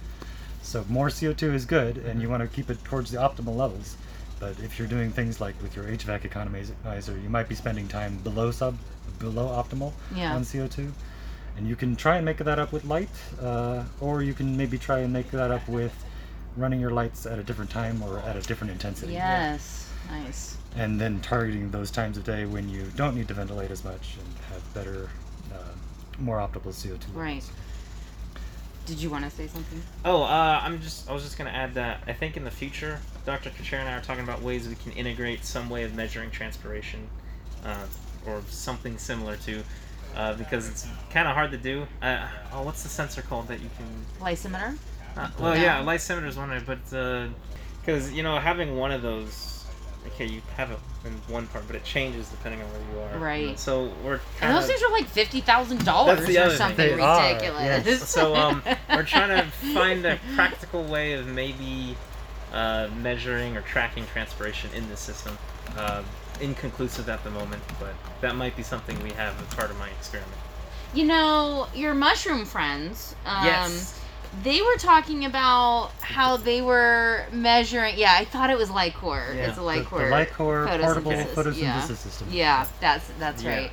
So more CO2 is good, and you want to keep it towards the optimal levels. But if you're doing things like with your HVAC economizer, you might be spending time below sub, below optimal Yeah. on CO2, and you can try and make that up with light, uh, or you can maybe try and make that up with running your lights at a different time or at a different intensity. Yes. Nice. and then targeting those times of day when you don't need to ventilate as much and have better, uh, more optimal CO2 levels. Right. Did you want to say something? Oh, uh, I'm just I was just gonna add that I think in the future, Dr. Kacira and I are talking about ways we can integrate some way of measuring transpiration, uh, or something similar to, uh, because it's kind of hard to do. Uh, oh, what's the sensor called that you can? Lysimeter? Uh, well, yeah, Yeah. lysimeter is one way, but because you know having one of those, okay, you have it in one part, but it changes depending on where you are. Right. So we're And those of things are like fifty thousand dollars or something They are, ridiculous. yes. so um, we're trying to find a practical way of maybe uh, measuring or tracking transpiration in the system. Uh, inconclusive at the moment, but that might be something we have as part of my experiment. You know, your mushroom friends. Um, yes. They were talking about how they were measuring. Yeah, I thought it was LI-COR. Yeah, It's a The, the LI-COR. LI-COR portable photosynthesis, photosynthesis yeah. system. Yeah, that's that's Yeah. right.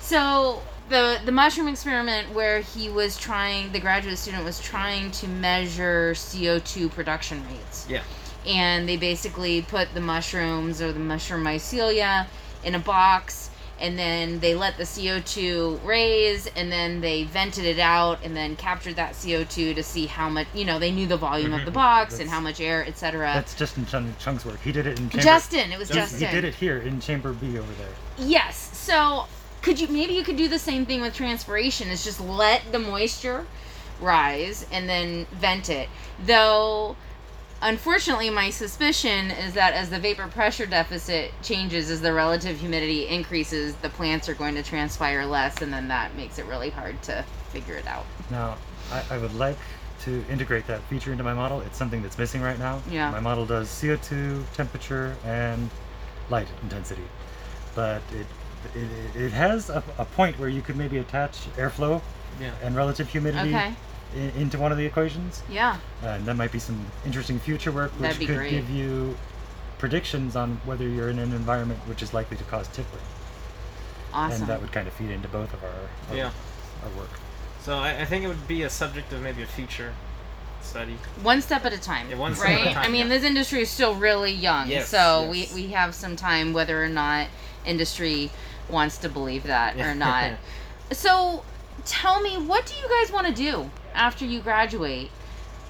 So the the mushroom experiment where he was trying, the graduate student was trying to measure CO two production rates. Yeah. And they basically put the mushrooms or the mushroom mycelia in a box, and then they let the CO two raise, and then they vented it out, and then captured that CO two to see how much. You know, they knew the volume of Mhm. the box and how much air, etc. That's Justin Chung, Chung's work. He did it in chamber. Justin, it was he- Justin. He did it here in chamber B over there. Yes. So could you maybe you could do the same thing with transpiration? Is just let the moisture rise and then vent it. Though unfortunately my suspicion is that as the vapor pressure deficit changes as the relative humidity increases, the plants are going to transpire less and then that makes it really hard to figure it out. Now, I, I would like to integrate that feature into my model. It's something that's missing right now. Yeah. My model does CO2, temperature, and light intensity, but it it, it has a, a point where you could maybe attach airflow Yeah. and relative humidity Okay. i- into one of the equations, Yeah. Uh, and that might be some interesting future work, which That'd be could great. give you predictions on whether you're in an environment which is likely to cause tippling, Awesome. and that would kind of feed into both of our of Yeah. our work. So I, I think it would be a subject of maybe a future study. one step at a time Yeah, one step at a right time, i mean yeah. this industry is still really young Yes, so yes. we we have some time whether or not industry wants to believe that or not. So tell me what do you guys want to do after you graduate?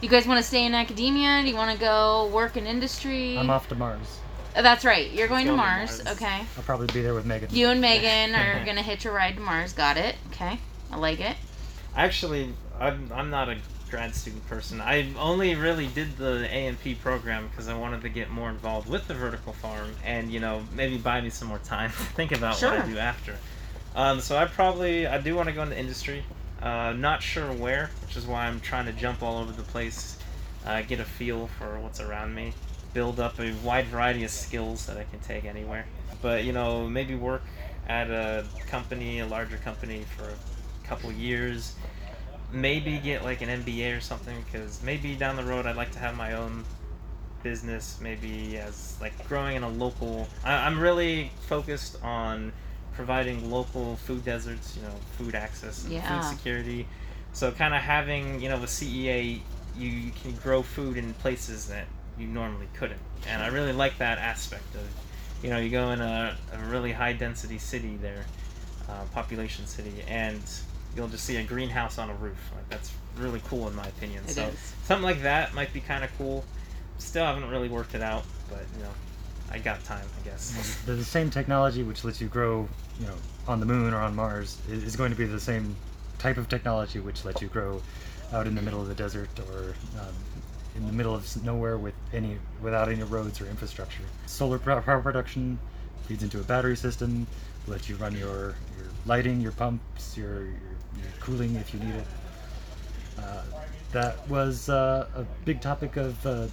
You guys want to stay in academia? Do you want to go work in industry? I'm off to Mars. Oh, that's right. You're going to Going to mars. Mars. okay. I'll probably be there with Megan. you and megan are gonna hitch a ride to mars. Got it. Okay. I like it. Actually, I'm, I'm not a grad student person. I only really did the AMP program because I wanted to get more involved with the vertical farm and, you know, maybe buy me some more time to think about what I do after. Um, so I probably, I do want to go into industry. Uh, not sure where, which is why I'm trying to jump all over the place, uh, get a feel for what's around me, build up a wide variety of skills that I can take anywhere. But, you know, maybe work at a company, a larger company for a couple years, maybe get like an MBA or something because maybe down the road I'd like to have my own business maybe as like growing in a local I, I'm really focused on providing local food deserts you know food access and Yeah. food security. So kind of having you know the CEA you, you can grow food in places that you normally couldn't. And I really like that aspect of you know you go in a, a really high density city there uh, population city and you'll just see a greenhouse on a roof like that's really cool in my opinion It so is. something like that might be kind of cool still haven't really worked it out but you know i got time i guess the, the same technology which lets you grow, you know, on the moon or on Mars i- is going to be the same type of technology which lets you grow out in the middle of the desert or um, in the middle of nowhere with any without any roads or infrastructure. Solar power production feeds into a battery system, lets you run your, your lighting, your pumps, your, your, your cooling if you need it. Uh, that was uh, a big topic of uh,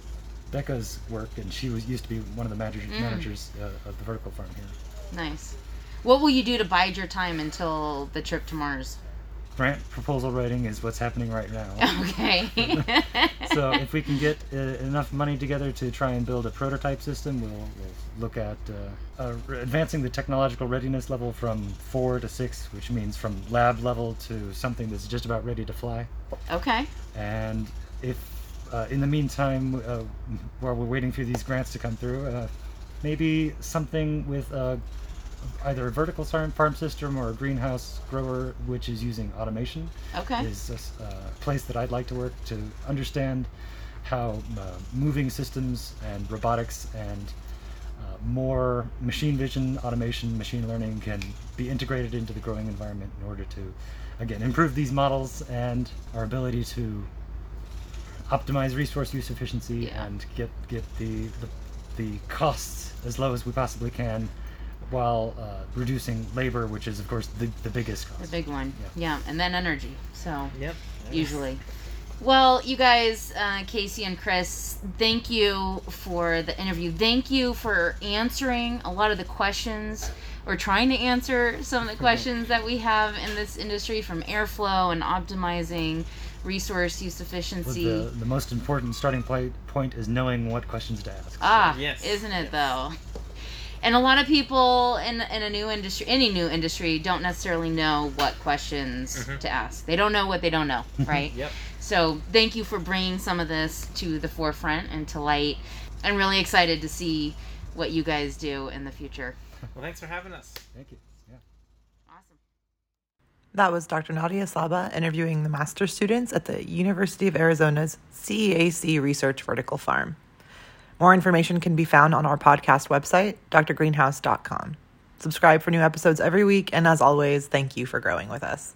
Becca's work, and she was used to be one of the manager, Mm. managers uh, of the vertical farm here. nice what will you do to bide your time until the trip to mars Grant proposal writing is what's happening right now. okay so if we can get uh, enough money together to try and build a prototype system, we'll, we'll look at uh, uh, advancing the technological readiness level from four to six, which means from lab level to something that's just about ready to fly. okay And if uh, in the meantime, uh, while we're waiting for these grants to come through, uh, maybe something with a, either a vertical farm farm system or a greenhouse grower which is using automation Okay. is a uh, place that I'd like to work to understand how uh, moving systems and robotics and uh, more machine vision, automation, machine learning can be integrated into the growing environment in order to, again, improve these models and our ability to optimize resource use efficiency Yeah. and get get the, the the costs as low as we possibly can while uh, reducing labor, which is of course the, the biggest cost. The big one. Yeah. Yeah. And then energy. So Yep. usually. Well, you guys, uh, KC and Chris, thank you for the interview. Thank you for answering a lot of the questions or trying to answer some of the questions that we have in this industry from airflow and optimizing resource use Well, efficiency. the, the most important starting point point is knowing what questions to ask. Ah, Yes, isn't it yes. though? And a lot of people in in a new industry, any new industry, don't necessarily know what questions Mhm. to ask. They don't know what they don't know, right? Yep. So thank you for bringing some of this to the forefront and to light. I'm really excited to see what you guys do in the future. Well, thanks for having us. Thank you. Yeah. Awesome. That was Dr. Nadia Sabeh interviewing the master's students at the University of Arizona's CEAC Research Vertical Farm. More information can be found on our podcast website, drgreenhouse.com. Subscribe for new episodes every week, and as always, thank you for growing with us.